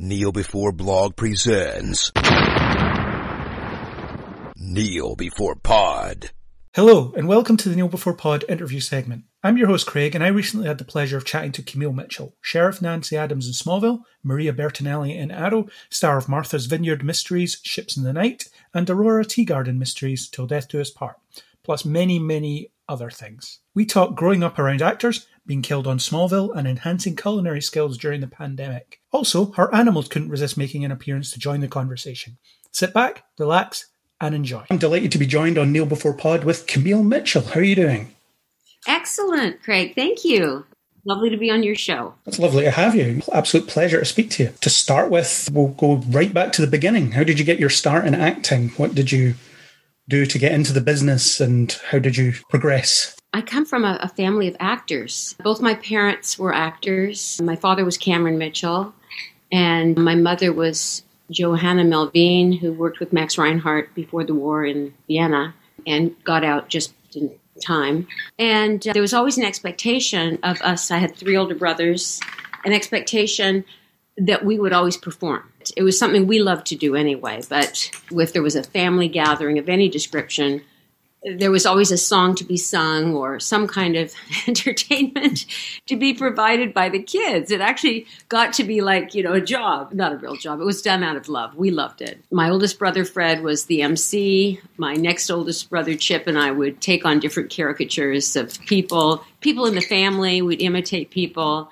Kneel Before Blog presents Kneel Before Pod. Hello, and welcome to the Kneel Before Pod interview segment. I'm your host, Craig, and I recently had the pleasure of chatting to Camille Mitchell, Sheriff Nancy Adams in Smallville, Maria Bertinelli in Arrow, star of Martha's Vineyard Mysteries, Ships in the Night, and Aurora Teagarden Mysteries, Till Death Do Us Part, plus many, many other things. We talk growing up around actors, being killed on Smallville, and enhancing culinary skills during the pandemic. Also, her animals couldn't resist making an appearance to join the conversation. Sit back, relax, and enjoy. I'm delighted to be joined on Kneel Before Pod with Camille Mitchell. How are you doing? Excellent, Craig. Thank you. Lovely to be on your show. It's lovely to have you. Absolute pleasure to speak to you. To start with, we'll go right back to the beginning. How did you get your start in acting? What did you do to get into the business and how did you progress? I come from a, a, family of actors. Both my parents were actors. My father was Cameron Mitchell, and my mother was Johanna Mendel, who worked with Max Reinhardt before the war in Vienna and got out just in time. And uh, there was always an expectation of us. I had three older brothers, an expectation that we would always perform. It was something we loved to do anyway, but if there was a family gathering of any description, there was always a song to be sung or some kind of entertainment to be provided by the kids. It actually got to be like, you know, a job, not a real job. It was done out of love. We loved it. My oldest brother, Fred, was the MC. My next oldest brother, Chip, and I would take on different caricatures of people, people in the family. We'd imitate people.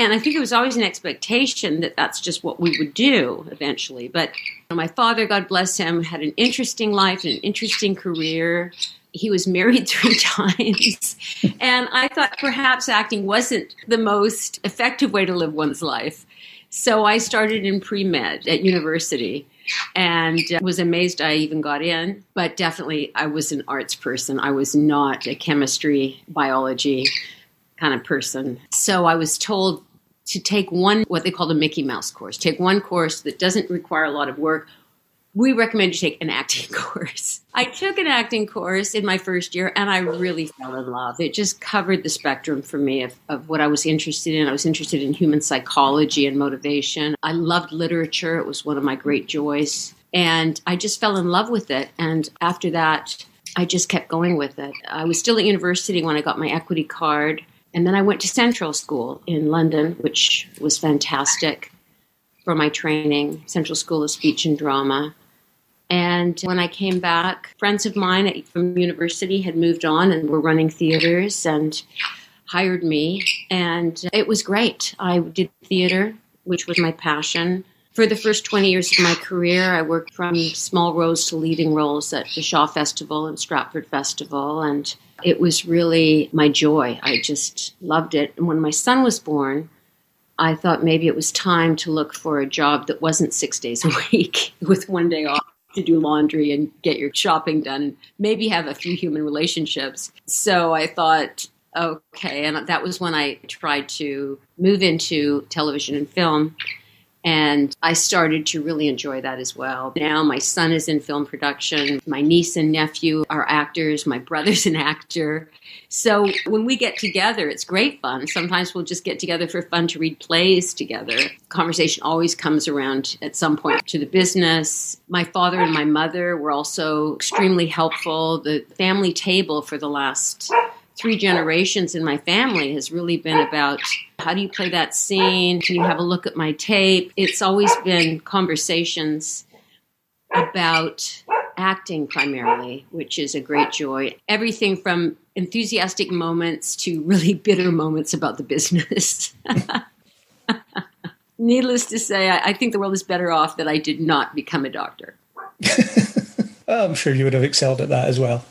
And I think it was always an expectation that that's just what we would do eventually. But my father, God bless him, had an interesting life and an interesting career. He was married three times. and I thought perhaps acting wasn't the most effective way to live one's life. So I started in pre med at university and uh, was amazed I even got in. But definitely, I was an arts person. I was not a chemistry, biology kind of person. So I was told to take one, what they call the Mickey Mouse course, take one course that doesn't require a lot of work. We recommend you take an acting course. I took an acting course in my first year and I really fell in love. It just covered the spectrum for me of, of what I was interested in. I was interested in human psychology and motivation. I loved literature, it was one of my great joys. And I just fell in love with it. And after that, I just kept going with it. I was still at university when I got my equity card. And then I went to Central School in London, which was fantastic for my training, Central School of Speech and Drama. And when I came back, friends of mine from university had moved on and were running theaters and hired me. And it was great. I did theater, which was my passion. For the first 20 years of my career, I worked from small roles to leading roles at the Shaw Festival and Stratford Festival. And it was really my joy. I just loved it. And when my son was born, I thought maybe it was time to look for a job that wasn't six days a week with one day off to do laundry and get your shopping done and maybe have a few human relationships. So I thought, okay. And that was when I tried to move into television and film. And I started to really enjoy that as well. Now my son is in film production. My niece and nephew are actors. My brother's an actor. So when we get together, it's great fun. Sometimes we'll just get together for fun to read plays together. Conversation always comes around at some point to the business. My father and my mother were also extremely helpful. The family table for the last three generations in my family has really been about how do you play that scene? Can you have a look at my tape? It's always been conversations about acting primarily, which is a great joy. Everything from enthusiastic moments to really bitter moments about the business. Needless to say, I, think the world is better off that I did not become a doctor. Oh, I'm sure you would have excelled at that as well.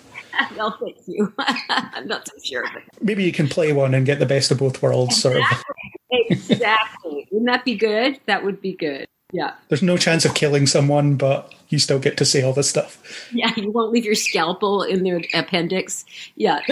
well, thank you. I'm not so sure. Maybe you can play one and get the best of both worlds, exactly. sort of. exactly. Wouldn't that be good? That would be good. Yeah. There's no chance of killing someone, but you still get to see all this stuff. Yeah, you won't leave your scalpel in their appendix. Yeah.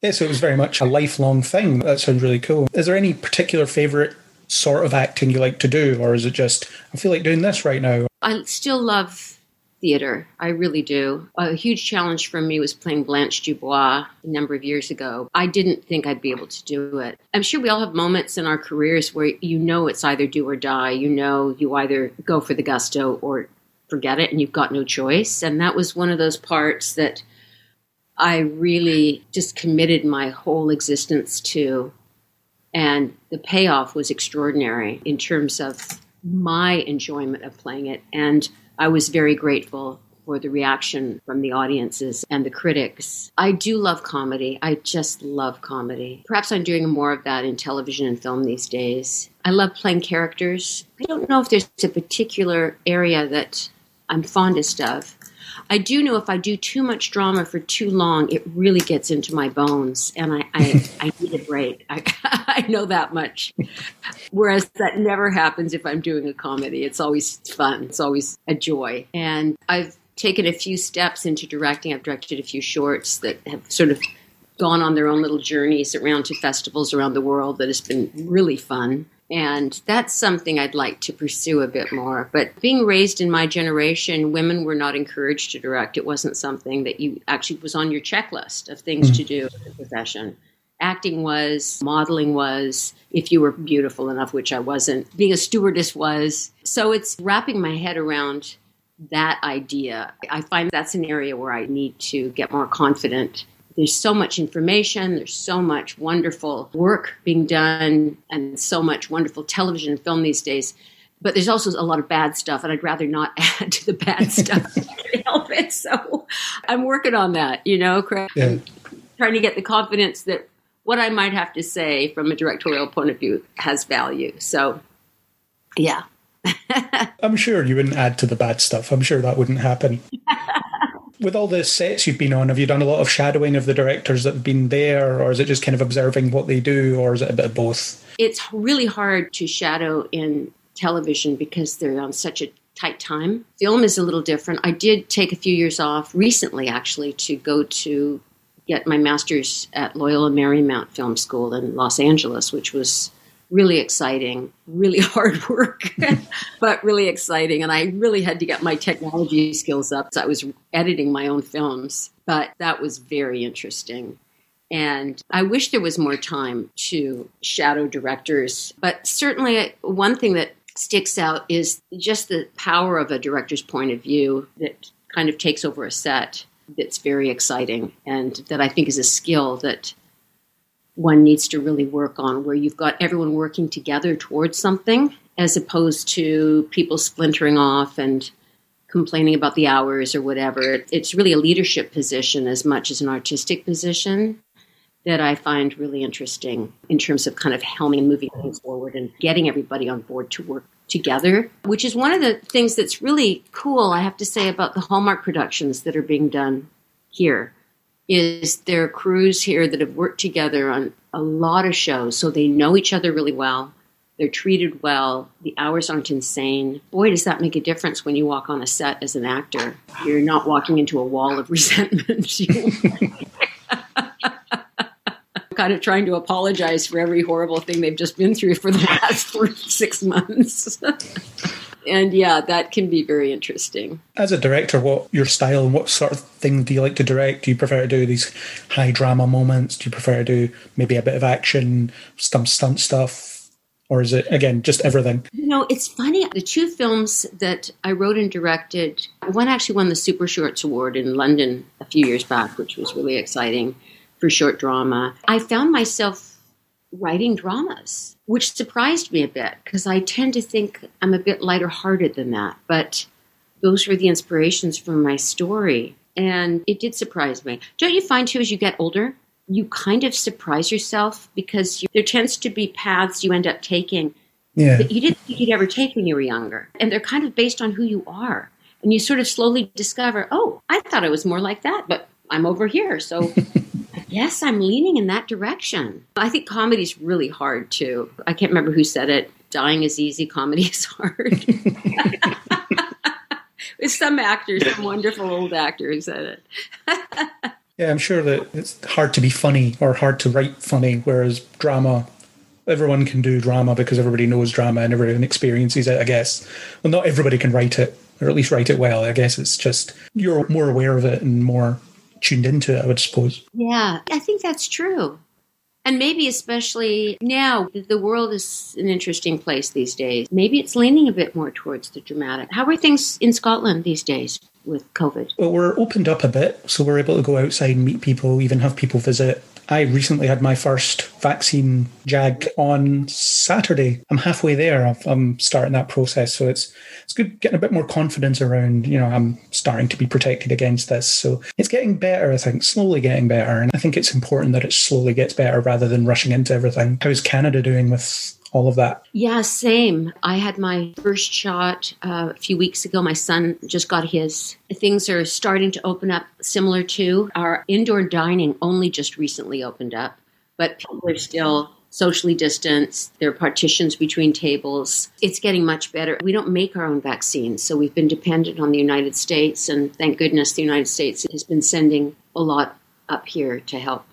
yeah, so it was very much a lifelong thing. That sounds really cool. Is there any particular favorite sort of acting you like to do, or is it just, I feel like doing this right now? I still love theater. I really do. A huge challenge for me was playing Blanche Dubois a number of years ago. I didn't think I'd be able to do it. I'm sure we all have moments in our careers where you know it's either do or die. You know you either go for the gusto or forget it and you've got no choice. And that was one of those parts that I really just committed my whole existence to. And the payoff was extraordinary in terms of my enjoyment of playing it. And I was very grateful for the reaction from the audiences and the critics. I do love comedy. I just love comedy. Perhaps I'm doing more of that in television and film these days. I love playing characters. I don't know if there's a particular area that I'm fondest of. I do know if I do too much drama for too long, it really gets into my bones, and I, I, I need a break. I, I know that much. Whereas that never happens if I'm doing a comedy. It's always fun, it's always a joy. And I've taken a few steps into directing. I've directed a few shorts that have sort of gone on their own little journeys around to festivals around the world that has been really fun. And that's something I'd like to pursue a bit more. But being raised in my generation, women were not encouraged to direct. It wasn't something that you actually was on your checklist of things mm-hmm. to do in the profession. Acting was, modeling was, if you were beautiful enough, which I wasn't, being a stewardess was. So it's wrapping my head around that idea. I find that's an area where I need to get more confident there's so much information, there's so much wonderful work being done, and so much wonderful television and film these days. But there's also a lot of bad stuff, and I'd rather not add to the bad stuff help it. So I'm working on that, you know, Craig. Yeah. Trying to get the confidence that what I might have to say from a directorial point of view has value. So, yeah. I'm sure you wouldn't add to the bad stuff. I'm sure that wouldn't happen. With all the sets you've been on, have you done a lot of shadowing of the directors that have been there, or is it just kind of observing what they do, or is it a bit of both? It's really hard to shadow in television because they're on such a tight time. Film is a little different. I did take a few years off recently, actually, to go to get my master's at Loyola Marymount Film School in Los Angeles, which was really exciting, really hard work, but really exciting. And I really had to get my technology skills up. So I was editing my own films, but that was very interesting. And I wish there was more time to shadow directors. But certainly, one thing that sticks out is just the power of a director's point of view that kind of takes over a set that's very exciting and that I think is a skill that one needs to really work on, where you've got everyone working together towards something, as opposed to people splintering off and complaining about the hours or whatever. It's really a leadership position as much as an artistic position that I find really interesting in terms of kind of helming and moving things forward and getting everybody on board to work together, which is one of the things that's really cool, I have to say, about the Hallmark productions that are being done here is there are crews here that have worked together on a lot of shows, so they know each other really well. They're treated well. The hours aren't insane. Boy, does that make a difference when you walk on a set as an actor. You're not walking into a wall of resentment. kind of trying to apologize for every horrible thing they've just been through for the last six months and yeah, that can be very interesting. As a director, what your style and what sort of thing do you like to direct? Do you prefer to do these high drama moments? Do you prefer to do maybe a bit of action, stunt stunt stuff? Or is it again just everything? You know, it's funny. The two films that I wrote and directed, one actually won the Super Shorts Award in London a few years back, which was really exciting for short drama. I found myself writing dramas, which surprised me a bit because I tend to think I'm a bit lighter hearted than that. But those were the inspirations for my story. And it did surprise me. Don't you find too, as you get older, you kind of surprise yourself because you, there tends to be paths you end up taking yeah. that you didn't think you'd ever take when you were younger. And they're kind of based on who you are. And you sort of slowly discover, oh, I thought I was more like that, but I'm over here. So Yes, I'm leaning in that direction. I think comedy is really hard too. I can't remember who said it. Dying is easy, comedy is hard. With some actors, some wonderful old actor who said it. yeah, I'm sure that it's hard to be funny or hard to write funny, whereas drama, everyone can do drama because everybody knows drama and everyone experiences it, I guess. Well, not everybody can write it or at least write it well. I guess it's just you're more aware of it and more tuned into it, I would suppose. Yeah, I think that's true. And maybe especially now, the world is an interesting place these days. Maybe it's leaning a bit more towards the dramatic. How are things in Scotland these days with COVID? Well, we're opened up a bit, so we're able to go outside and meet people, even have people visit. I recently had my first vaccine jag on Saturday. I'm halfway there. I'm starting that process, so it's it's good getting a bit more confidence around. You know, I'm starting to be protected against this, so it's getting better. I think slowly getting better, and I think it's important that it slowly gets better rather than rushing into everything. How's Canada doing with all of that? Yeah, same. I had my first shot uh, a few weeks ago. My son just got his. Things are starting to open up, similar to our indoor dining only just recently opened up, but people are still socially distanced. There are partitions between tables. It's getting much better. We don't make our own vaccines, so we've been dependent on the United States, and thank goodness the United States has been sending a lot up here to help.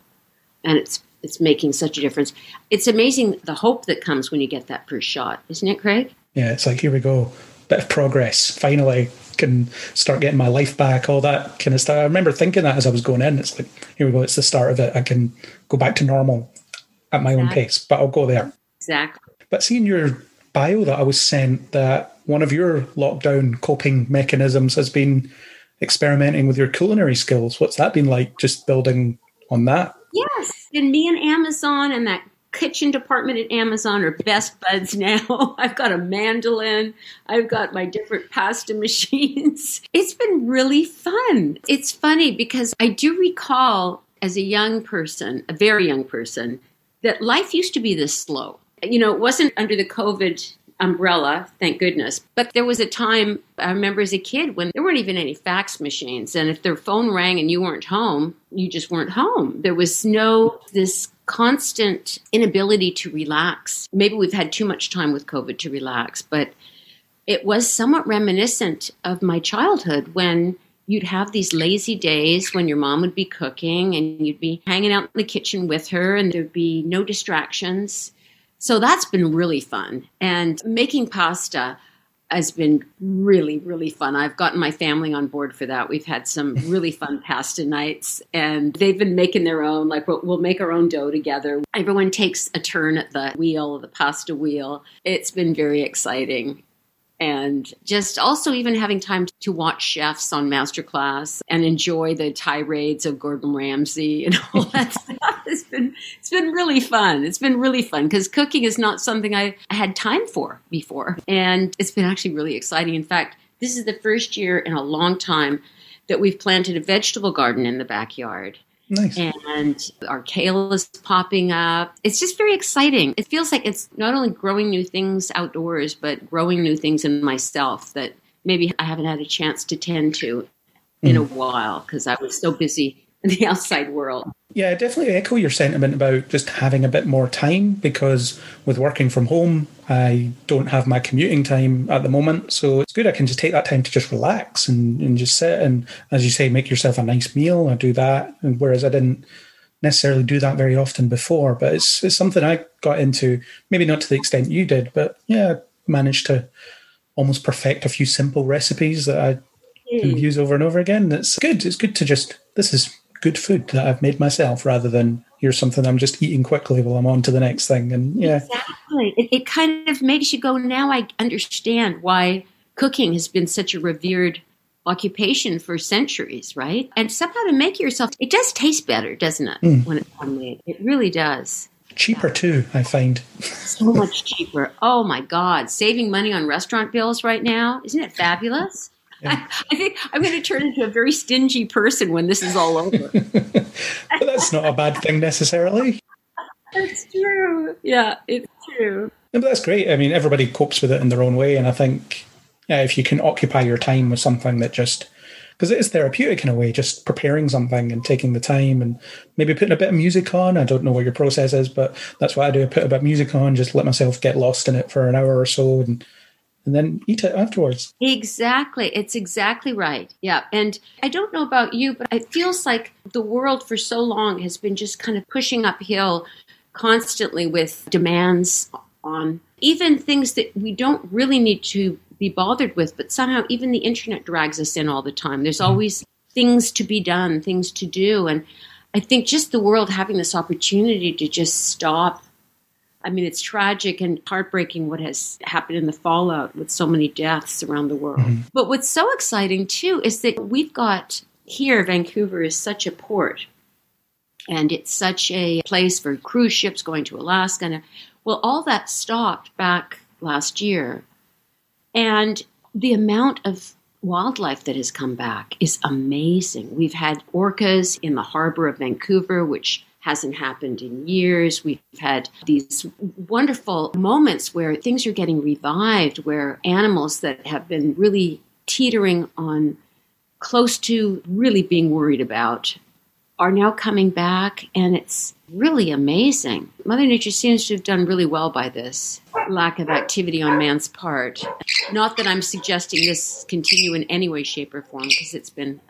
And it's it's making such a difference. It's amazing the hope that comes when you get that first shot, isn't it, Craig? Yeah, it's like here we go, bit of progress. Finally, can start getting my life back. All that kind of stuff. I remember thinking that as I was going in. It's like here we go. It's the start of it. I can go back to normal at my exactly. own pace, but I'll go there. Exactly. But seeing your bio that I was sent that one of your lockdown coping mechanisms has been experimenting with your culinary skills. What's that been like? Just building on that. Yes, and me and Amazon and that kitchen department at Amazon are best buds now. I've got a mandolin. I've got my different pasta machines. It's been really fun. It's funny because I do recall as a young person, a very young person, that life used to be this slow. You know, it wasn't under the COVID umbrella, thank goodness. But there was a time I remember as a kid when there weren't even any fax machines. And if their phone rang and you weren't home, you just weren't home. There was no this constant inability to relax. Maybe we've had too much time with COVID to relax, but it was somewhat reminiscent of my childhood when you'd have these lazy days when your mom would be cooking and you'd be hanging out in the kitchen with her and there'd be no distractions so that's been really fun. And making pasta has been really, really fun. I've gotten my family on board for that. We've had some really fun pasta nights, and they've been making their own. Like, we'll, we'll, make our own dough together. Everyone takes a turn at the wheel, the pasta wheel. It's been very exciting and just also even having time to watch chefs on masterclass and enjoy the tirades of Gordon Ramsay and all that stuff. It's been it's been really fun. It's been really fun because cooking is not something I, I had time for before, and it's been actually really exciting. In fact, this is the first year in a long time that we've planted a vegetable garden in the backyard. Nice. And our kale is popping up. It's just very exciting. It feels like it's not only growing new things outdoors, but growing new things in myself that maybe I haven't had a chance to tend to in mm. a while because I was so busy the outside world. Yeah, I definitely echo your sentiment about just having a bit more time because with working from home, I don't have my commuting time at the moment. So it's good. I can just take that time to just relax and, and just sit and, as you say, make yourself a nice meal. I do that. And whereas I didn't necessarily do that very often before, but it's, it's something I got into, maybe not to the extent you did, but yeah, managed to almost perfect a few simple recipes that I can mm. use over and over again. It's good. It's good to just, this is good food that I've made myself rather than here's something I'm just eating quickly while I'm on to the next thing. And yeah. Exactly. It, it kind of makes you go, now I understand why cooking has been such a revered occupation for centuries, right? And somehow to make yourself, it does taste better, doesn't it? Mm. When it's homemade. It really does. Cheaper yeah. too, I find. so much cheaper. Oh my God. Saving money on restaurant bills right now. Isn't it fabulous? I, I, think I'm going to turn into a very stingy person when this is all over. but that's not a bad thing necessarily. That's true. Yeah, it's true. but that's great. I mean, everybody copes with it in their own way, and I think yeah, if you can occupy your time with something that just because it is therapeutic in a way, just preparing something and taking the time and maybe putting a bit of music on. I don't know what your process is, but that's what I do. I put a bit of music on, just let myself get lost in it for an hour or so, and and then eat it afterwards. Exactly. It's exactly right. Yeah. And I don't know about you, but it feels like the world for so long has been just kind of pushing uphill constantly with demands on even things that we don't really need to be bothered with. But somehow, even the internet drags us in all the time. There's mm-hmm. always things to be done, things to do. And I think just the world having this opportunity to just stop. I mean, it's tragic and heartbreaking what has happened in the fallout with so many deaths around the world. Mm-hmm. But what's so exciting too is that we've got here, Vancouver is such a port and it's such a place for cruise ships going to Alaska. And, well, all that stopped back last year. And the amount of wildlife that has come back is amazing. We've had orcas in the harbor of Vancouver, which hasn't happened in years. We've had these wonderful moments where things are getting revived, where animals that have been really teetering on close to really being worried about are now coming back, and it's really amazing. Mother Nature seems to have done really well by this lack of activity on man's part. Not that I'm suggesting this continue in any way, shape, or form, because it's been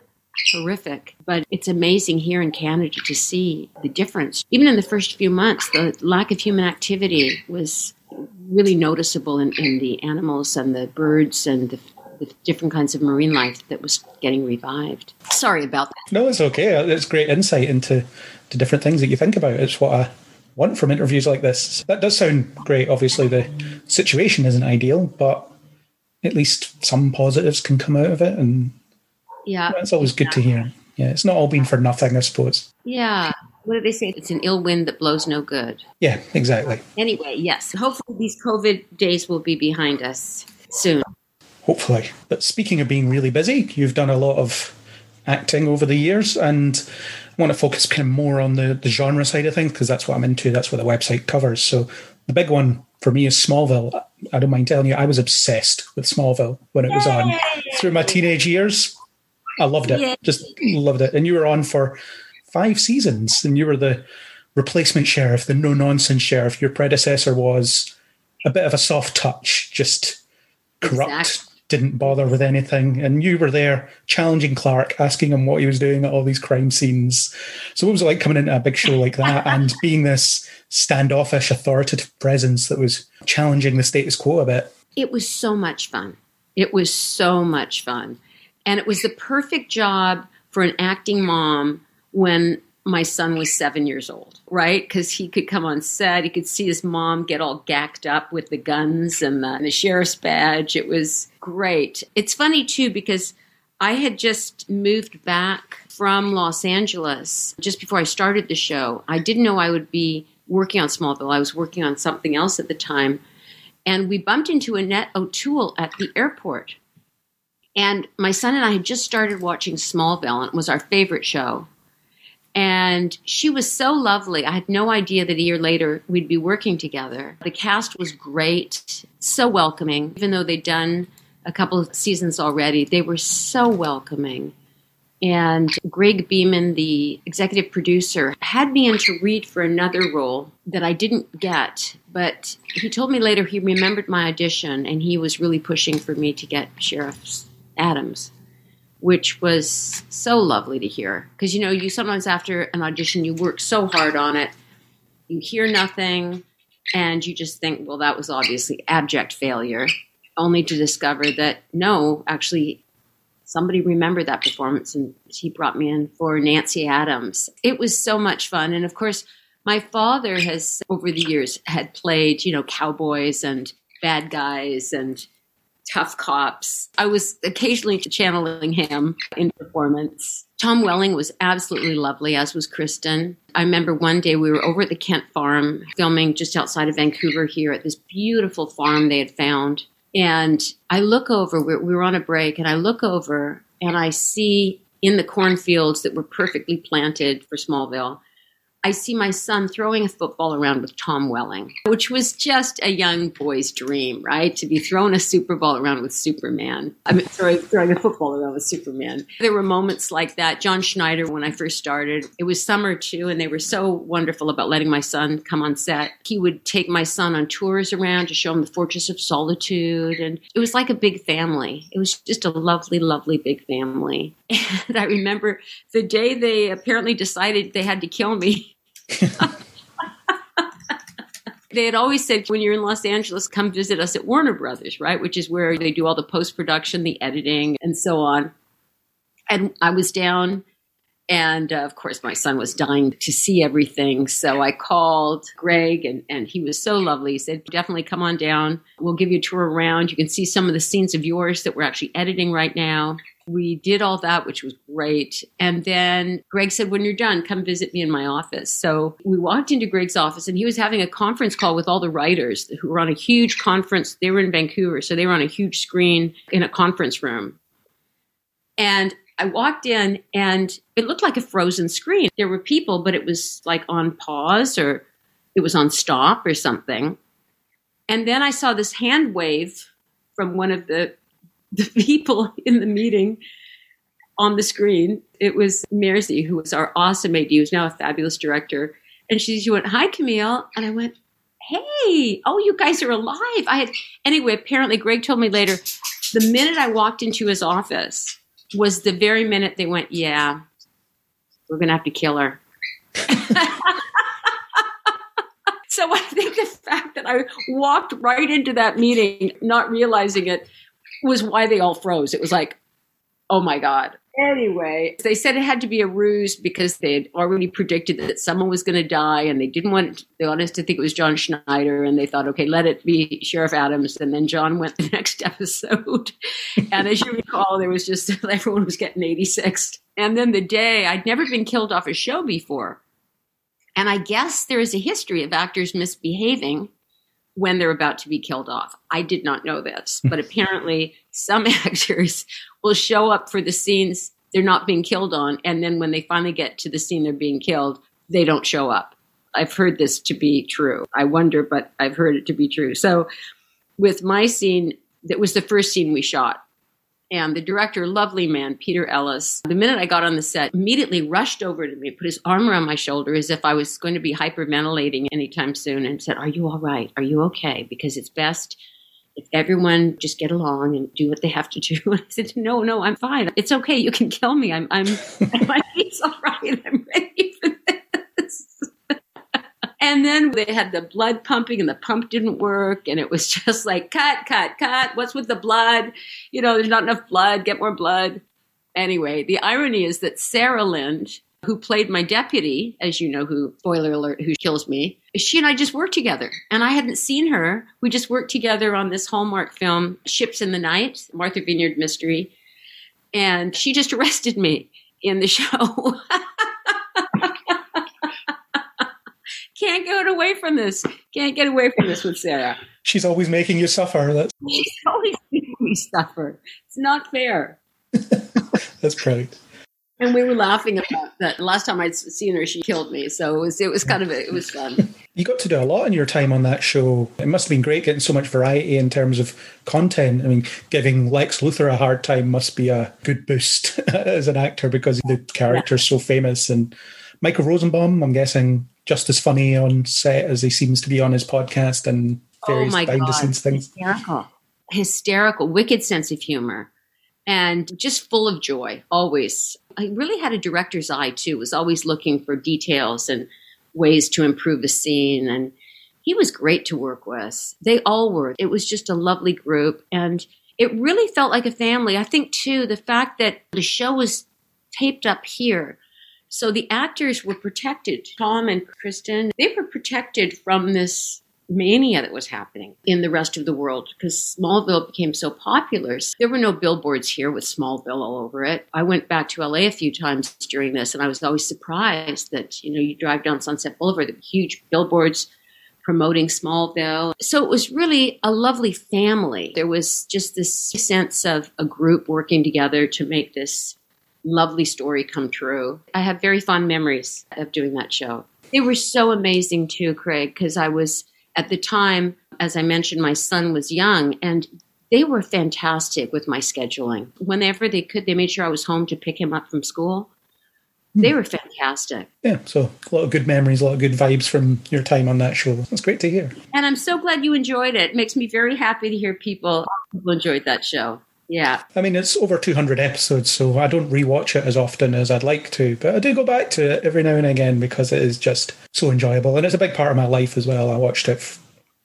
horrific. But it's amazing here in Canada to see the difference. Even in the first few months, the lack of human activity was really noticeable in, in the animals and the birds and the the different kinds of marine life that was getting revived. Sorry about that. No, it's okay. Uh, it's great insight into to different things that you think about. It's what I want from interviews like this. That does sound great. Obviously, the situation isn't ideal, but at least some positives can come out of it, and yeah, that's always good to hear. Yeah, it's not all been for nothing, I suppose. Yeah. What do they say? It's an ill wind that blows no good. Yeah, exactly. Anyway, yes. Hopefully, these COVID days will be behind us soon hopefully. But speaking of being really busy, you've done a lot of acting over the years, and I want to focus kind of more on the, the genre side of things because that's what I'm into. That's what the website covers. So the big one for me is Smallville. I don't mind telling you, I was obsessed with Smallville when it was Yay! on through my teenage years. I loved it, Yay! just loved it. And you were on for five seasons, and you were the replacement sheriff, the no nonsense sheriff. Your predecessor was a bit of a soft touch, just corrupt, exactly didn't bother with anything. And you were there challenging Clark, asking him what he was doing at all these crime scenes. So what was it like coming into a big show like that and being this standoffish, authoritative presence that was challenging the status quo a bit? It was so much fun. It was so much fun. And it was the perfect job for an acting mom when my son was seven years old, right? Because he could come on set, he could see his mom get all gacked up with the guns and the, and the sheriff's badge. It was great. It's funny too because I had just moved back from Los Angeles just before I started the show. I didn't know I would be working on Smallville. I was working on something else at the time. And we bumped into Annette O'Toole at the airport. And my son and I had just started watching Smallville, and it was our favorite show. And she was so lovely. I had no idea that a year later we'd be working together. The cast was great, so welcoming. Even though they'd done a couple of seasons already, they were so welcoming. And Greg Beeman, the executive producer, had me in to read for another role that I didn't get. But he told me later he remembered my audition and he was really pushing for me to get Sheriff Adams which was so lovely to hear. Because, you know, you sometimes after an audition, you work so hard on it, you hear nothing, and you just think, well, that was obviously abject failure, only to discover that no, actually, somebody remembered that performance and he brought me in for Nancy Adams. It was so much fun. And of course, my father has, over the years, had played, you know, cowboys and bad guys and tough cops. I was occasionally channeling him in performance. Tom Welling was absolutely lovely, as was Kristin. I remember one day we were over at the Kent farm filming just outside of Vancouver here at this beautiful farm they had found. And I look over, we were on a break, and I look over and I see in the cornfields that were perfectly planted for Smallville, I see my son throwing a football around with Tom Welling, which was just a young boy's dream, right? To be throwing a super ball around with Superman. I mean, sorry, throwing a football around with Superman. There were moments like that. John Schneider, when I first started, it was summer too, and they were so wonderful about letting my son come on set. He would take my son on tours around to show him the Fortress of Solitude, and it was like a big family. It was just a lovely, lovely big family. And I remember the day they apparently decided they had to kill me. They had always said, when you're in Los Angeles, come visit us at Warner Brothers, right? Which is where they do all the post production, the editing, and so on. And I was down and uh, of course, my son was dying to see everything. So I called Greg, and, and he was so lovely. He said, Definitely come on down. We'll give you a tour around. You can see some of the scenes of yours that we're actually editing right now. We did all that, which was great. And then Greg said, When you're done, come visit me in my office. So we walked into Greg's office, and he was having a conference call with all the writers who were on a huge conference. They were in Vancouver, so they were on a huge screen in a conference room. And I walked in and it looked like a frozen screen. There were people, but it was like on pause or it was on stop or something. And then I saw this hand wave from one of the, the people in the meeting on the screen. It was Mersey, who was our awesome AD, who's now a fabulous director. And she, she went, Hi, Camille. And I went, Hey, oh, you guys are alive. I had, anyway, apparently Greg told me later, the minute I walked into his office, was the very minute they went, yeah, we're going to have to kill her. so I think the fact that I walked right into that meeting, not realizing it, was why they all froze. It was like, oh my God. Anyway, they said it had to be a ruse because they had already predicted that someone was going to die and they didn't want the audience to think it was John Schneider and they thought, okay, let it be Sheriff Adams. And then John went the next episode. and as you recall, there was just everyone was getting 86. And then the day I'd never been killed off a show before. And I guess there is a history of actors misbehaving when they're about to be killed off. I did not know this, but apparently some actors will show up for the scenes they're not being killed on, and then when they finally get to the scene they're being killed, they don't show up. I've heard this to be true. I wonder, but I've heard it to be true. So, with my scene, that was the first scene we shot. And the director, lovely man, Peter Ellis, the minute I got on the set, immediately rushed over to me, put his arm around my shoulder as if I was going to be hyperventilating anytime soon, and said, Are you all right? Are you okay? Because it's best if everyone just get along and do what they have to do. And I said, no, no, I'm fine. It's okay. You can kill me. I'm, I'm, my feet's all right. I'm ready for this. And then they had the blood pumping and the pump didn't work. And it was just like, cut, cut, cut. What's with the blood? You know, there's not enough blood. Get more blood. Anyway, the irony is that Sarah Lind, who played my deputy, as you know, who, spoiler alert, who kills me, she and I just worked together. And I hadn't seen her. We just worked together on this Hallmark film, Ships in the Night, Martha Vineyard mystery. And she just arrested me in the show. Can't get away from this. Can't get away from this with Sarah. She's always making you suffer. That's... She's always making me suffer. It's not fair. That's correct. and we were laughing about that. Last time I'd seen her, she killed me. So it was it was kind of a, it was fun. You got to do a lot in your time on that show. It must have been great getting so much variety in terms of content. I mean, giving Lex Luthor a hard time must be a good boost as an actor because the character's yeah. so famous. And Michael Rosenbaum, I'm guessing, just as funny on set as he seems to be on his podcast and oh various oh behind the scenes things. Hysterical, hysterical, wicked sense of humor and just full of joy always. I really had a director's eye too, was always looking for details and ways to improve the scene. And he was great to work with. They all were. It was just a lovely group. And it really felt like a family. I think too, the fact that the show was taped up here. So the actors were protected. Tom and Kristin, they were protected from this mania that was happening in the rest of the world because Smallville became so popular. There were no billboards here with Smallville all over it. I went back to LA a few times during this and I was always surprised that, you know, you drive down Sunset Boulevard, were huge billboards promoting Smallville. So it was really a lovely family. There was just this sense of a group working together to make this lovely story come true. I have very fond memories of doing that show. They were so amazing too, Craig, because I was at the time, as I mentioned, my son was young and they were fantastic with my scheduling. Whenever they could, they made sure I was home to pick him up from school. Hmm. They were fantastic. Yeah, so a lot of good memories, a lot of good vibes from your time on that show. That's great to hear. And I'm so glad you enjoyed it. It makes me very happy to hear people people enjoyed that show. Yeah. I mean, it's over 200 episodes, so I don't rewatch it as often as I'd like to, but I do go back to it every now and again because it is just so enjoyable. And it's a big part of my life as well. I watched it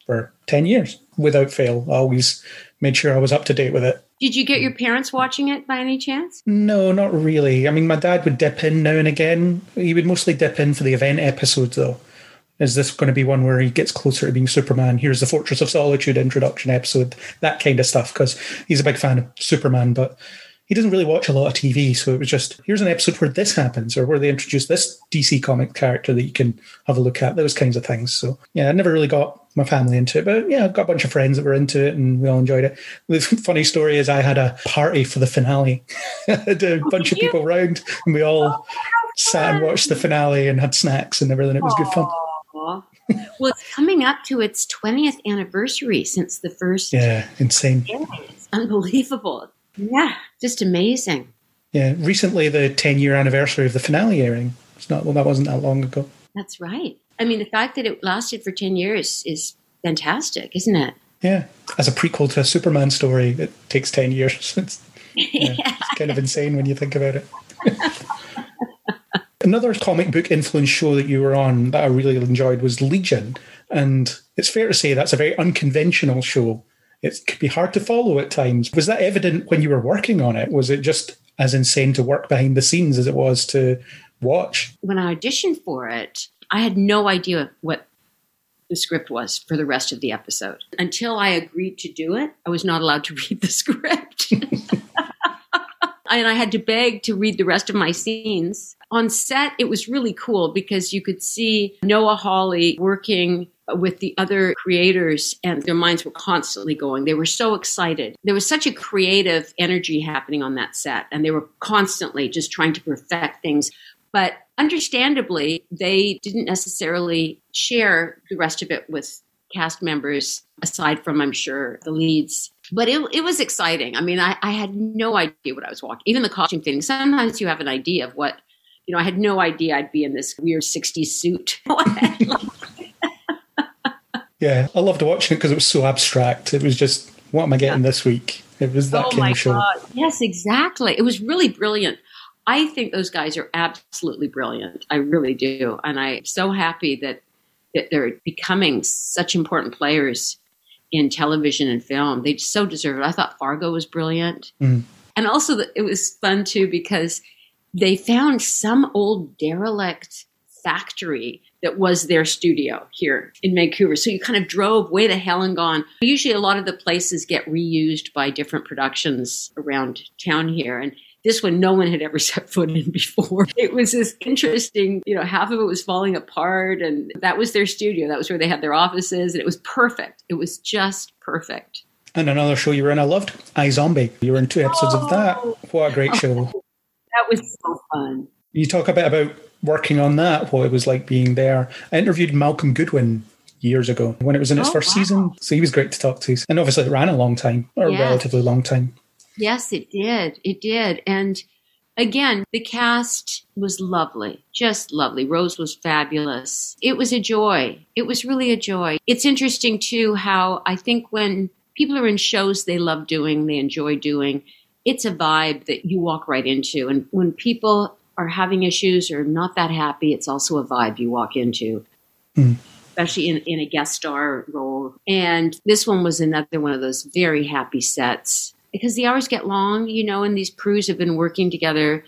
for 10 years without fail. I always made sure I was up to date with it. Did you get your parents watching it by any chance? No, not really. I mean, my dad would dip in now and again. He would mostly dip in for the event episodes, though. Is this going to be one where he gets closer to being Superman? Here's the Fortress of Solitude introduction episode, that kind of stuff, because he's a big fan of Superman, but he doesn't really watch a lot of TV. So it was just, here's an episode where this happens, or where they introduce this DC comic character that you can have a look at, those kinds of things. So yeah, I never really got my family into it, but yeah, I've got a bunch of friends that were into it and we all enjoyed it. The funny story is I had a party for the finale. I had a bunch of people around and we all sat and watched the finale and had snacks and everything. It was good fun. Aw. well, it's coming up to its 20th anniversary since the first. Yeah, insane. It's unbelievable. Yeah, just amazing. Yeah, recently the 10 year anniversary of the finale airing. It's not, well, that wasn't that long ago. That's right. I mean, the fact that it lasted for 10 years is fantastic, isn't it? Yeah, as a prequel to a Superman story, it takes 10 years. It's, yeah, it's kind of insane when you think about it. Another comic book influence show that you were on that I really enjoyed was Legion. And it's fair to say that's a very unconventional show. It could be hard to follow at times. Was that evident when you were working on it? Was it just as insane to work behind the scenes as it was to watch? When I auditioned for it, I had no idea what the script was for the rest of the episode. Until I agreed to do it, I was not allowed to read the script. and I had to beg to read the rest of my scenes. On set, it was really cool because you could see Noah Hawley working with the other creators and their minds were constantly going. They were so excited. There was such a creative energy happening on that set and they were constantly just trying to perfect things. But understandably, they didn't necessarily share the rest of it with cast members aside from, I'm sure, the leads but it, it was exciting. I mean, I, I had no idea what I was walking. Even the costume fitting. Sometimes you have an idea of what, you know, I had no idea I'd be in this weird 60s suit. yeah, I loved watching it because it was so abstract. It was just, what am I getting yeah. this week? It was that oh kind of show. God. Yes, exactly. It was really brilliant. I think those guys are absolutely brilliant. I really do. And I'm so happy that, that they're becoming such important players in television and film. They so deserve it. I thought Fargo was brilliant. Mm. And also, it was fun too because they found some old derelict factory that was their studio here in Vancouver. So you kind of drove way the hell and gone. Usually, a lot of the places get reused by different productions around town here. And this one, no one had ever set foot in before. It was this interesting, you know, half of it was falling apart, and that was their studio. That was where they had their offices, and it was perfect. It was just perfect. And another show you were in, I loved iZombie. You were in two episodes oh. of that. Oh. What a great show! Oh, that was so fun. You talk a bit about working on that, what it was like being there. I interviewed Malcolm Goodwin years ago when it was in its oh, first wow. season. So he was great to talk to. And obviously it ran a long time, or yes. a relatively long time. Yes, it did. It did. And again, the cast was lovely, just lovely. Rose was fabulous. It was a joy. It was really a joy. It's interesting, too, how I think when people are in shows they love doing, they enjoy doing, it's a vibe that you walk right into. And when people are having issues or not that happy, it's also a vibe you walk into. Mm. Especially in, in a guest star role. And this one was another one of those very happy sets because the hours get long, you know, and these crews have been working together.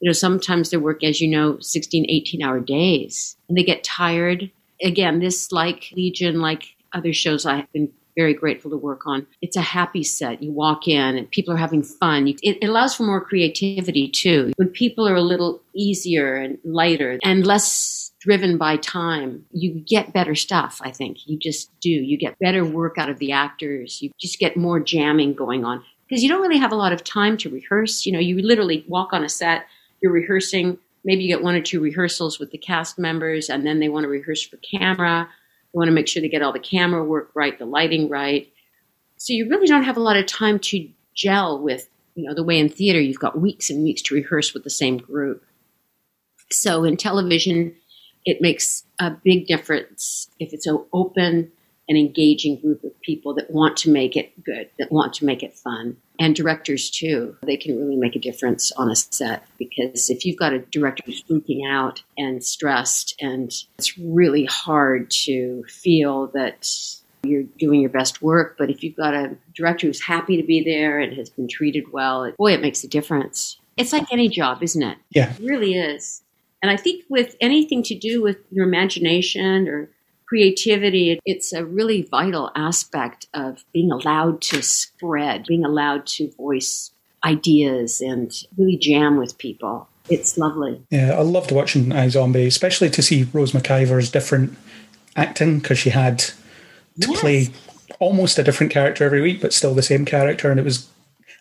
You know, sometimes they work, as you know, 16, 18 hour days and they get tired. Again, this, like Legion, like other shows I've been very grateful to work on, it's a happy set. You walk in and people are having fun. It, allows for more creativity too. When people are a little easier and lighter and less driven by time, you get better stuff, I think. You just do. You get better work out of the actors. You just get more jamming going on because you don't really have a lot of time to rehearse. You know, you literally walk on a set, you're rehearsing. Maybe you get one or two rehearsals with the cast members, and then they want to rehearse for camera. They want to make sure they get all the camera work right, the lighting right. So you really don't have a lot of time to gel with, you know, the way in theater you've got weeks and weeks to rehearse with the same group. So in television, it makes a big difference if it's an open an engaging group of people that want to make it good, that want to make it fun. And directors too. They can really make a difference on a set because if you've got a director who's freaking out and stressed, and it's really hard to feel that you're doing your best work. But if you've got a director who's happy to be there and has been treated well, boy, it makes a difference. It's like any job, isn't it? Yeah. It really is. And I think with anything to do with your imagination or creativity, it's a really vital aspect of being allowed to spread, being allowed to voice ideas and really jam with people. It's lovely. Yeah, I loved watching iZombie, especially to see Rose McIver's different acting because she had to Yes. play almost a different character every week, but still the same character, and it was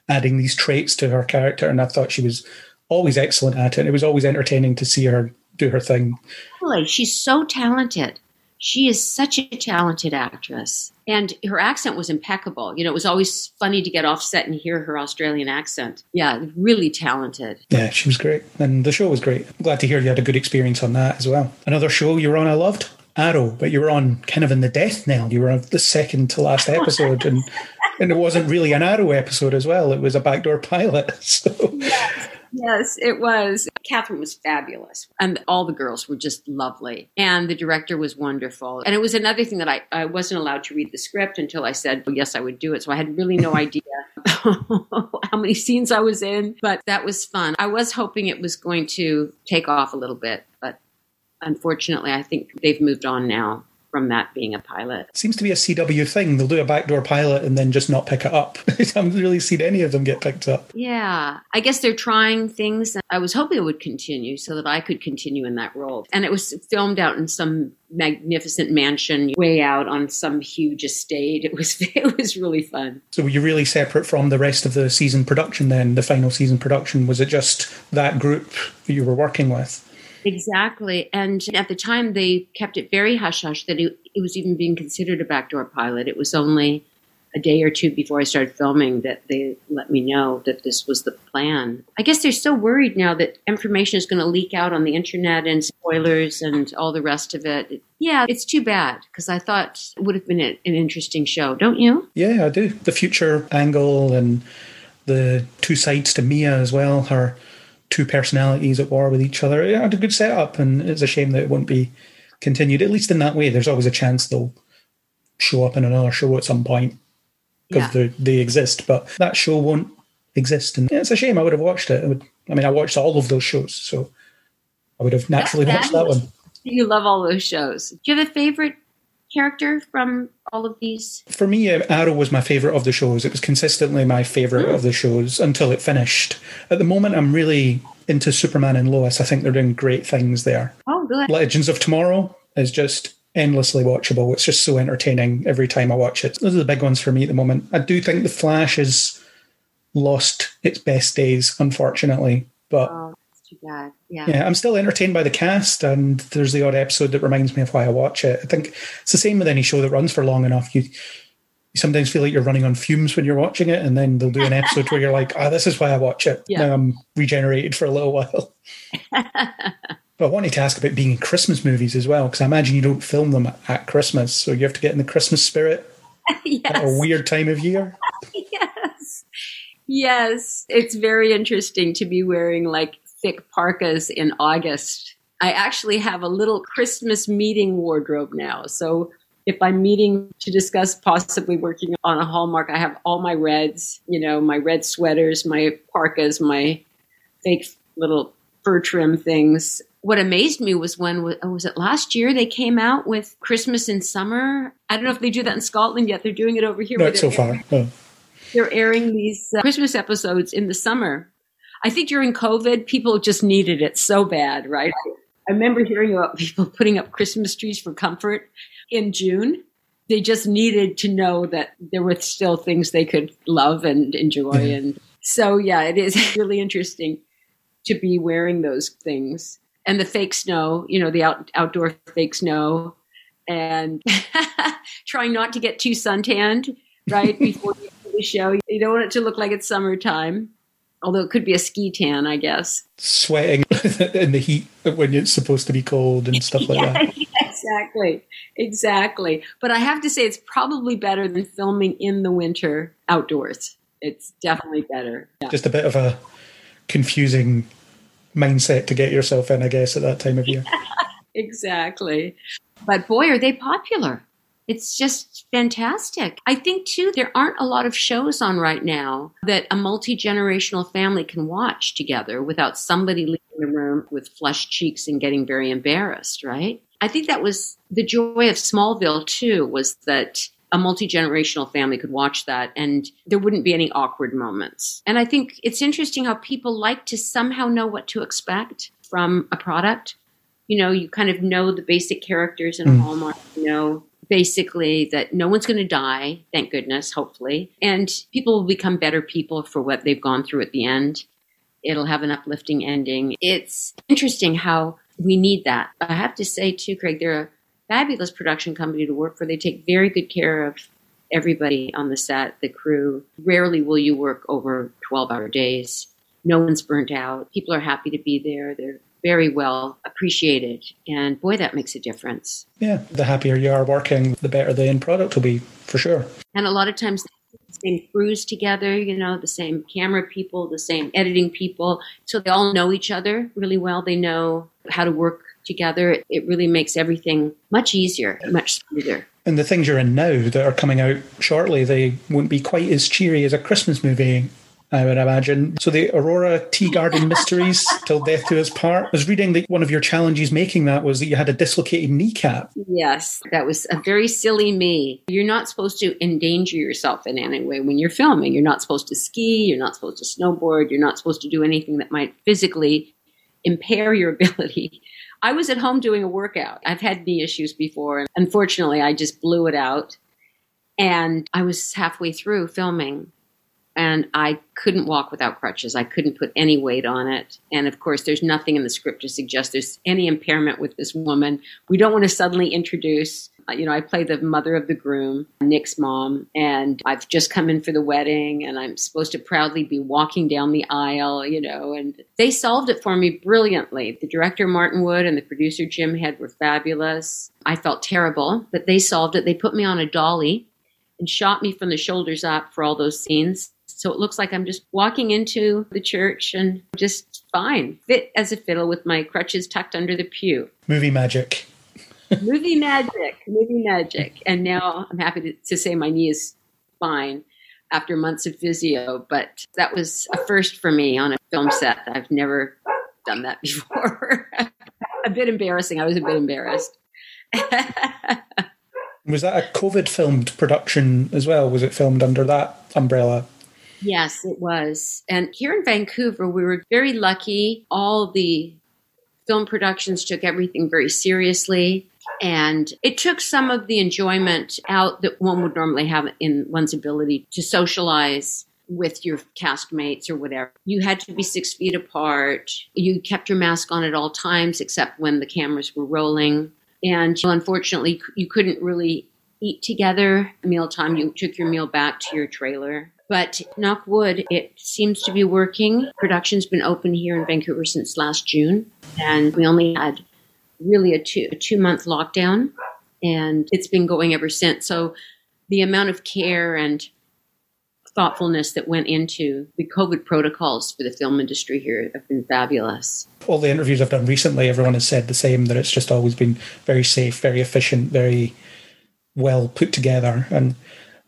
adding these traits to her character. And I thought she was always excellent at it. And it was always entertaining to see her do her thing. Really, she's so talented. She is such a talented actress. And her accent was impeccable. You know, it was always funny to get offset and hear her Australian accent. Yeah, really talented. Yeah, she was great, and the show was great. I'm glad to hear you had a good experience on that as well. Another show you were on, I loved Arrow, but you were on kind of in the death knell. You were on the second to last episode, and and it wasn't really an Arrow episode as well. It was a backdoor pilot. So Yes, it was. Katherine was fabulous. And all the girls were just lovely. And the director was wonderful. And it was another thing that I, I wasn't allowed to read the script until I said, well, yes, I would do it. So I had really no idea how many scenes I was in. But that was fun. I was hoping it was going to take off a little bit. But unfortunately, I think they've moved on now from that being a pilot. seems to be a CW thing. They'll do a backdoor pilot and then just not pick it up. I haven't really seen any of them get picked up. Yeah, I guess they're trying things. I was hoping it would continue so that I could continue in that role. And it was filmed out in some magnificent mansion way out on some huge estate. It was it was really fun. So were you really separate from the rest of the season production then, the final season production? Was it just that group that you were working with? Exactly. And at the time they kept it very hush hush that it, it was even being considered a backdoor pilot. It was only a day or two before I started filming that they let me know that this was the plan. I guess they're so worried now that information is going to leak out on the internet and spoilers and all the rest of it. Yeah, it's too bad because I thought it would have been an interesting show, don't you? Yeah, I do. The future angle and the two sides to Mia as well, her two personalities at war with each other. It had a good setup, and it's a shame that it won't be continued, at least in that way. There's always a chance they'll show up in another show at some point because Yeah. they, they exist, but that show won't exist. And it's a shame. I would have watched it. I, would, I mean, I watched all of those shows, so I would have naturally That's watched that one. You love all those shows. Do you have a favorite character from all of these? For me, uh, Arrow was my favourite of the shows. It was consistently my favourite of the shows until it finished. At the moment, I'm really into Superman and Lois. I think they're doing great things there. Oh, good. Legends of Tomorrow is just endlessly watchable. It's just so entertaining every time I watch it. Those are the big ones for me at the moment. I do think The Flash has lost its best days, unfortunately. But Oh, too bad. Yeah. yeah, I'm still entertained by the cast, and there's the odd episode that reminds me of why I watch it. I think it's the same with any show that runs for long enough. You, you sometimes feel like you're running on fumes when you're watching it, and then they'll do an episode where you're like, "Ah, this is why I watch it." Yeah. Now I'm regenerated for a little while. but I wanted to ask about being in Christmas movies as well, because I imagine you don't film them at Christmas, so you have to get in the Christmas spirit at a weird time of year. Yes. Yes. It's very interesting to be wearing like thick parkas in August. I actually have a little Christmas meeting wardrobe now. So if I'm meeting to discuss possibly working on a Hallmark, I have all my reds, you know, my red sweaters, my parkas, my fake little fur trim things. What amazed me was when was it last year they came out with Christmas in summer. I don't know if they do that in Scotland yet. They're doing it over here. Not so far. No. they're airing these uh, Christmas episodes in the summer. I think during COVID, people just needed it so bad, right? I remember hearing about people putting up Christmas trees for comfort in June. They just needed to know that there were still things they could love and enjoy. And so, yeah, it is really interesting to be wearing those things. And the fake snow, you know, the out, outdoor fake snow, and trying not to get too suntanned right before the show. You don't want it to look like it's summertime, although it could be a ski tan, I guess. Sweating in the heat when it's supposed to be cold and stuff like that. Exactly, exactly. But I have to say, it's probably better than filming in the winter outdoors. It's definitely better. Yeah. just a bit of a confusing mindset to get yourself in, I guess, at that time of year. Exactly. But boy, are they popular. It's just fantastic. I think, too, there aren't a lot of shows on right now that a multi generational family can watch together without somebody leaving the room with flushed cheeks and getting very embarrassed, right? I think that was the joy of Smallville, too, was that a multi generational family could watch that and there wouldn't be any awkward moments. And I think it's interesting how people like to somehow know what to expect from a product. You know, you kind of know the basic characters in mm. Hallmark, you know basically that no one's going to die, thank goodness, hopefully. And people will become better people for what they've gone through at the end. It'll have an uplifting ending. It's interesting how we need that. I have to say, too, Craig, they're a fabulous production company to work for. They take very good care of everybody on the set, the crew. Rarely will you work over 12 hour days. No one's burnt out. People are happy to be there. They're very well appreciated. And boy, that makes a difference. Yeah, the happier you are working, the better the end product will be, for sure. And a lot of times, the same crews together, you know, the same camera people, the same editing people. So they all know each other really well. They know how to work together. It really makes everything much easier, much smoother. And the things you're in now that are coming out shortly, they won't be quite as cheery as a Christmas movie I would imagine. So the Aurora Teagarden Mysteries, Till Death Do Us Part. I was reading that one of your challenges making that was that you had a dislocated kneecap. Yes, that was a very silly me. You're not supposed to endanger yourself in any way when you're filming. You're not supposed to ski, you're not supposed to snowboard, you're not supposed to do anything that might physically impair your ability. I was at home doing a workout. I've had knee issues before, and unfortunately, I just blew it out. And I was halfway through filming and I couldn't walk without crutches. I couldn't put any weight on it. And of course, there's nothing in the script to suggest there's any impairment with this woman. We don't want to suddenly introduce, uh, you know, I play the mother of the groom, Nick's mom, and I've just come in for the wedding and I'm supposed to proudly be walking down the aisle, you know, and they solved it for me brilliantly. The director, Martin Wood, and the producer, Jim Head, were fabulous. I felt terrible, but they solved it. They put me on a dolly and shot me from the shoulders up for all those scenes so it looks like I'm just walking into the church and just fine, fit as a fiddle with my crutches tucked under the pew. Movie magic. movie magic, movie magic. And now I'm happy to, to say my knee is fine after months of physio, but that was a first for me on a film set. I've never done that before. a bit embarrassing. I was a bit embarrassed. was that a COVID filmed production as well? Was it filmed under that umbrella? Yes, it was. And here in Vancouver, we were very lucky. All the film productions took everything very seriously. And it took some of the enjoyment out that one would normally have in one's ability to socialize with your castmates or whatever. You had to be six feet apart. You kept your mask on at all times except when the cameras were rolling. And unfortunately, you couldn't really eat together mealtime. You took your meal back to your trailer. But knock wood, it seems to be working. Production's been open here in Vancouver since last June, and we only had really a two, a two month lockdown, and it's been going ever since. So the amount of care and thoughtfulness that went into the COVID protocols for the film industry here have been fabulous. All the interviews I've done recently, everyone has said the same that it's just always been very safe, very efficient, very well put together. And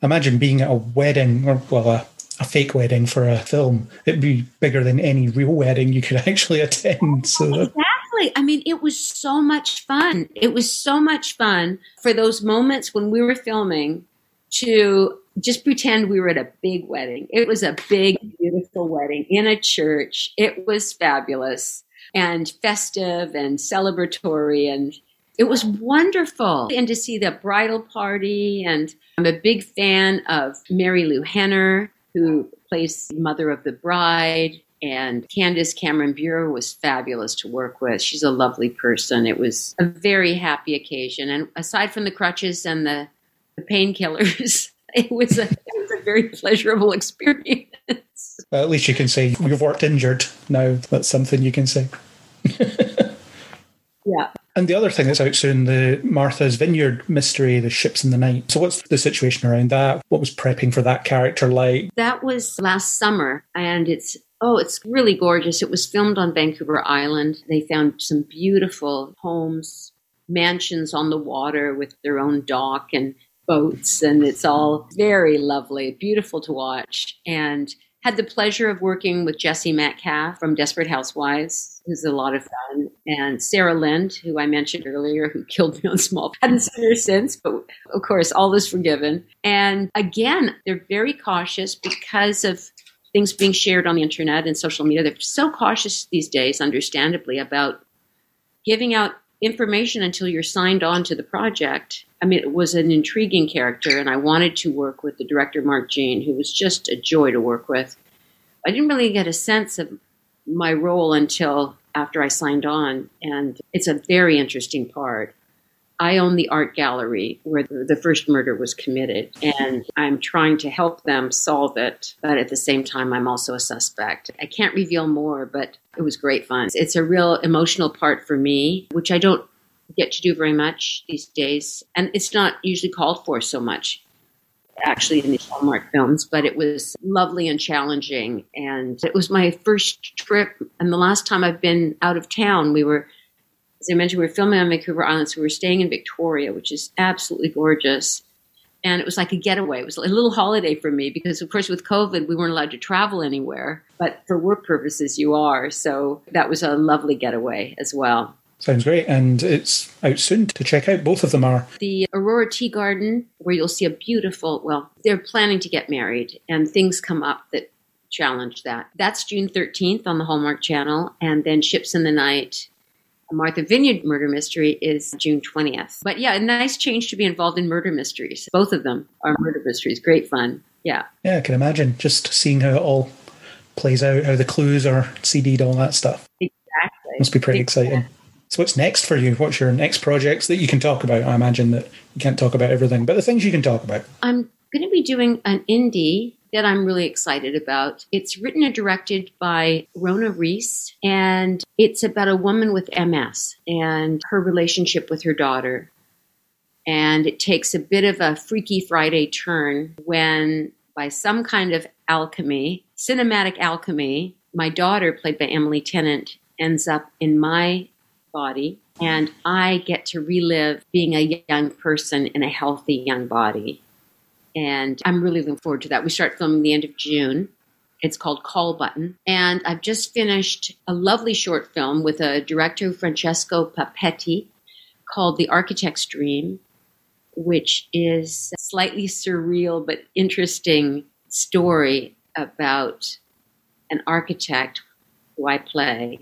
imagine being at a wedding or well a, a fake wedding for a film. It'd be bigger than any real wedding you could actually attend so. Exactly. I mean it was so much fun. It was so much fun for those moments when we were filming to just pretend we were at a big wedding. It was a big beautiful wedding in a church. It was fabulous and festive and celebratory and it was wonderful. And to see the bridal party. And I'm a big fan of Marilu Henner, who plays mother of the bride. And Candace Cameron Bure was fabulous to work with. She's a lovely person. It was a very happy occasion. And aside from the crutches and the, the painkillers, it was a it was a very pleasurable experience. Well, at least you can say you've worked injured now. That's something you can say. yeah. And the other thing that's out soon, the Martha's Vineyard mystery, The Ships in the Night. So, what's the situation around that? What was prepping for that character like? That was last summer, and it's Oh, it's really gorgeous. It was filmed on Vancouver Island. They found some beautiful homes, mansions on the water with their own dock, and boats, and it's all very lovely, beautiful to watch. And had the pleasure of working with Jesse Metcalfe from Desperate Housewives, who's a lot of fun, and Sarah Lind, who I mentioned earlier, who killed me on small. Hadn't seen her since, but of course, all is forgiven. And again, they're very cautious because of things being shared on the internet and social media. They're so cautious these days, understandably, about giving out information until you're signed on to the project. I mean, it was an intriguing character, and I wanted to work with the director, Mark Jean, who was just a joy to work with. I didn't really get a sense of my role until after I signed on, and it's a very interesting part. I own the art gallery where the first murder was committed, and I'm trying to help them solve it. But at the same time, I'm also a suspect. I can't reveal more, but it was great fun. It's a real emotional part for me, which I don't get to do very much these days. And it's not usually called for so much actually in these Hallmark films, but it was lovely and challenging. And it was my first trip and the last time I've been out of town. We were as I mentioned, we were filming on Vancouver Island, so we were staying in Victoria, which is absolutely gorgeous. And it was like a getaway. It was a little holiday for me because, of course, with COVID, we weren't allowed to travel anywhere. But for work purposes, you are. So that was a lovely getaway as well. Sounds great. And it's out soon to check out. Both of them are. The Aurora Teagarden, where you'll see a beautiful, well, they're planning to get married, and things come up that challenge that. That's June 13th on the Hallmark Channel. And then Ships in the Night Martha Vineyard murder mystery is June 20th. But yeah, a nice change to be involved in murder mysteries. Both of them are murder mysteries. Great fun. Yeah. Yeah, I can imagine just seeing how it all plays out, how the clues are CD'd, all that stuff. Exactly. Must be pretty exactly. exciting. So what's next for you? What's your next projects that you can talk about? I imagine that you can't talk about everything, but the things you can talk about. I'm going to be doing an indie that I'm really excited about. It's written and directed by Rona Reiss, and it's about a woman with MS and her relationship with her daughter. And it takes a bit of a Freaky Friday turn when, by some kind of alchemy, cinematic alchemy, my daughter, played by Emily Tennant, ends up in my body, and I get to relive being a young person in a healthy young body. And I'm really looking forward to that. We start filming the end of June. It's called Call Button. And I've just finished a lovely short film with a director, Francesco Papetti, called The Architect's Dream, which is a slightly surreal but interesting story about an architect who I play,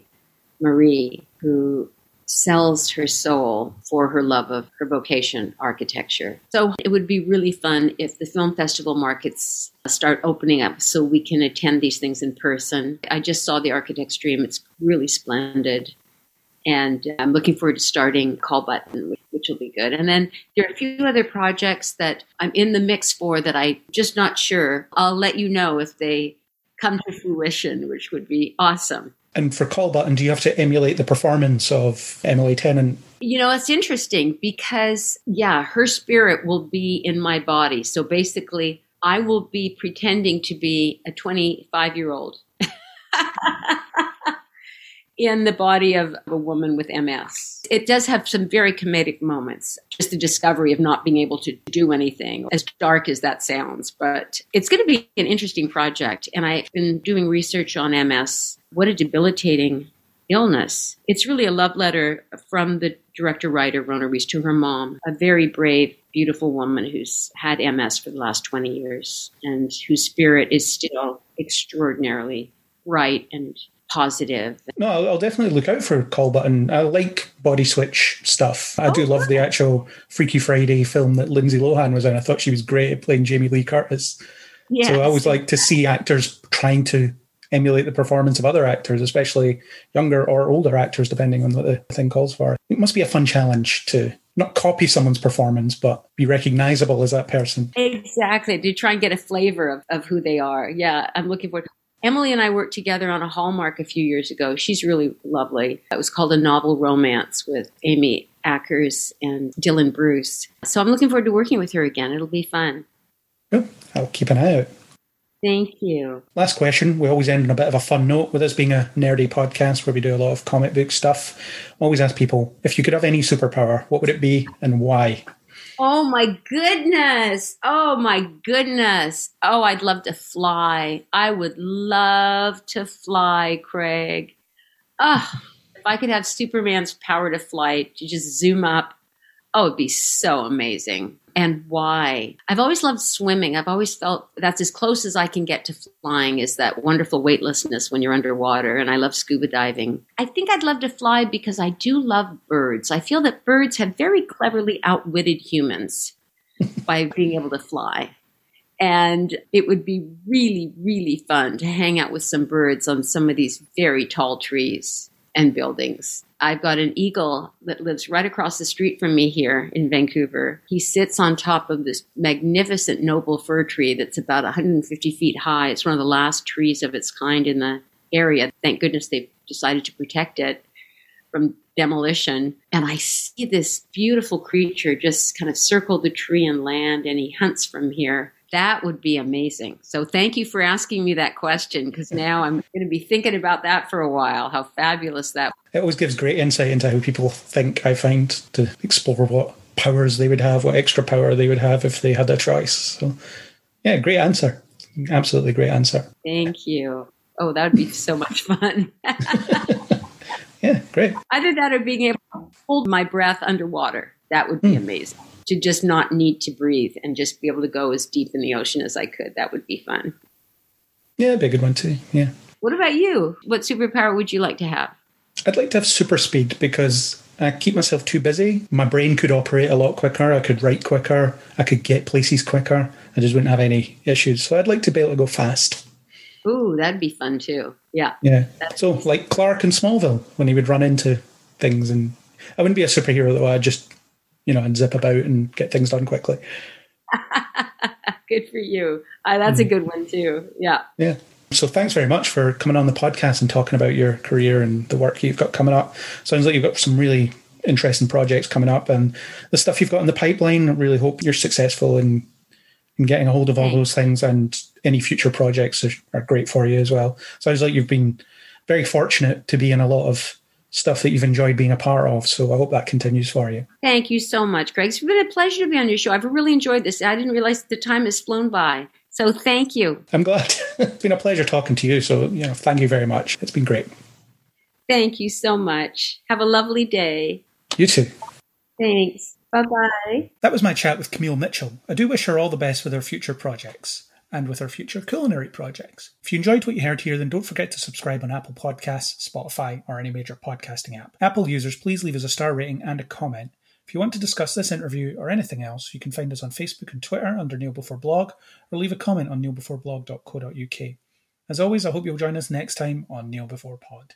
Marie, who sells her soul for her love of her vocation, architecture. So it would be really fun if the film festival markets uh, start opening up so we can attend these things in person. I just saw the Architect's Dream, it's really splendid. And uh, I'm looking forward to starting Call Button, which will be good. And then there are a few other projects that I'm in the mix for that I'm just not sure. I'll let you know if they come to fruition, which would be awesome. And for Call Button, do you have to emulate the performance of Emily Tennant? You know, it's interesting because, yeah, her spirit will be in my body. So basically, I will be pretending to be a 25 year old in the body of a woman with MS. It does have some very comedic moments, just the discovery of not being able to do anything, as dark as that sounds. But it's going to be an interesting project. And I've been doing research on MS. What a debilitating illness. It's really a love letter from the director writer, Rona Reiss, to her mom, a very brave, beautiful woman who's had MS for the last 20 years and whose spirit is still extraordinarily bright and positive. No, I'll, I'll, definitely look out for Call Button. I like body switch stuff. I oh, do love the actual Freaky Friday film that Lindsay Lohan was in. I thought she was great at playing Jamie Lee Curtis. Yes. So I always like to see actors trying to emulate the performance of other actors, especially younger or older actors, depending on what the thing calls for. It must be a fun challenge to not copy someone's performance, but be recognizable as that person. Exactly. To try and get a flavor of, of who they are. Yeah, I'm looking forward. Emily and I worked together on a Hallmark a few years ago. She's really lovely. It was called A Novel Romance with Amy Ackers and Dylan Bruce. So I'm looking forward to working with her again. It'll be fun. Yep, I'll keep an eye out. Thank you. Last question. We always end on a bit of a fun note with us being a nerdy podcast where we do a lot of comic book stuff. I always ask people if you could have any superpower, what would it be and why? Oh my goodness. Oh my goodness. Oh, I'd love to fly. I would love to fly, Craig. Oh, if I could have Superman's power to fly, to just zoom up, oh, it'd be so amazing. And why? I've always loved swimming. I've always felt that's as close as I can get to flying is that wonderful weightlessness when you're underwater. And I love scuba diving. I think I'd love to fly because I do love birds. I feel that birds have very cleverly outwitted humans by being able to fly. And it would be really, really fun to hang out with some birds on some of these very tall trees and buildings. I've got an eagle that lives right across the street from me here in Vancouver. He sits on top of this magnificent noble fir tree that's about 150 feet high. It's one of the last trees of its kind in the area. Thank goodness they've decided to protect it from demolition. And I see this beautiful creature just kind of circle the tree and land, and he hunts from here. That would be amazing. So thank you for asking me that question because now I'm going to be thinking about that for a while. How fabulous that. It always gives great insight into how people think. I find to explore what powers they would have, what extra power they would have if they had a choice. So, yeah, great answer. Absolutely great answer. Thank you. Oh, that would be so much fun. yeah, great. Either that or being able to hold my breath underwater. That would be mm. amazing to just not need to breathe and just be able to go as deep in the ocean as I could. That would be fun. Yeah, it'd be a good one too. Yeah. What about you? What superpower would you like to have? I'd like to have super speed because I keep myself too busy. My brain could operate a lot quicker. I could write quicker. I could get places quicker. I just wouldn't have any issues. So I'd like to be able to go fast. Ooh, that'd be fun too. Yeah. Yeah. So like Clark in Smallville when he would run into things and I wouldn't be a superhero though. I'd just you know, and zip about and get things done quickly. good for you. Uh, that's mm. a good one too. Yeah. Yeah. So thanks very much for coming on the podcast and talking about your career and the work you've got coming up. Sounds like you've got some really interesting projects coming up and the stuff you've got in the pipeline. I really hope you're successful in in getting a hold of all those things and any future projects are, are great for you as well. Sounds like you've been very fortunate to be in a lot of stuff that you've enjoyed being a part of. So I hope that continues for you. Thank you so much, Greg. It's been a pleasure to be on your show. I've really enjoyed this. I didn't realize the time has flown by. So thank you. I'm glad. it's been a pleasure talking to you. So, you know, thank you very much. It's been great. Thank you so much. Have a lovely day. You too. Thanks. Bye bye. That was my chat with Camille Mitchell. I do wish her all the best with her future projects and with our future culinary projects. If you enjoyed what you heard here, then don't forget to subscribe on Apple Podcasts, Spotify, or any major podcasting app. Apple users, please leave us a star rating and a comment. If you want to discuss this interview or anything else, you can find us on Facebook and Twitter under Kneel Before Blog, or leave a comment on kneelbeforeblog.co.uk. As always, I hope you'll join us next time on Kneel Before Pod.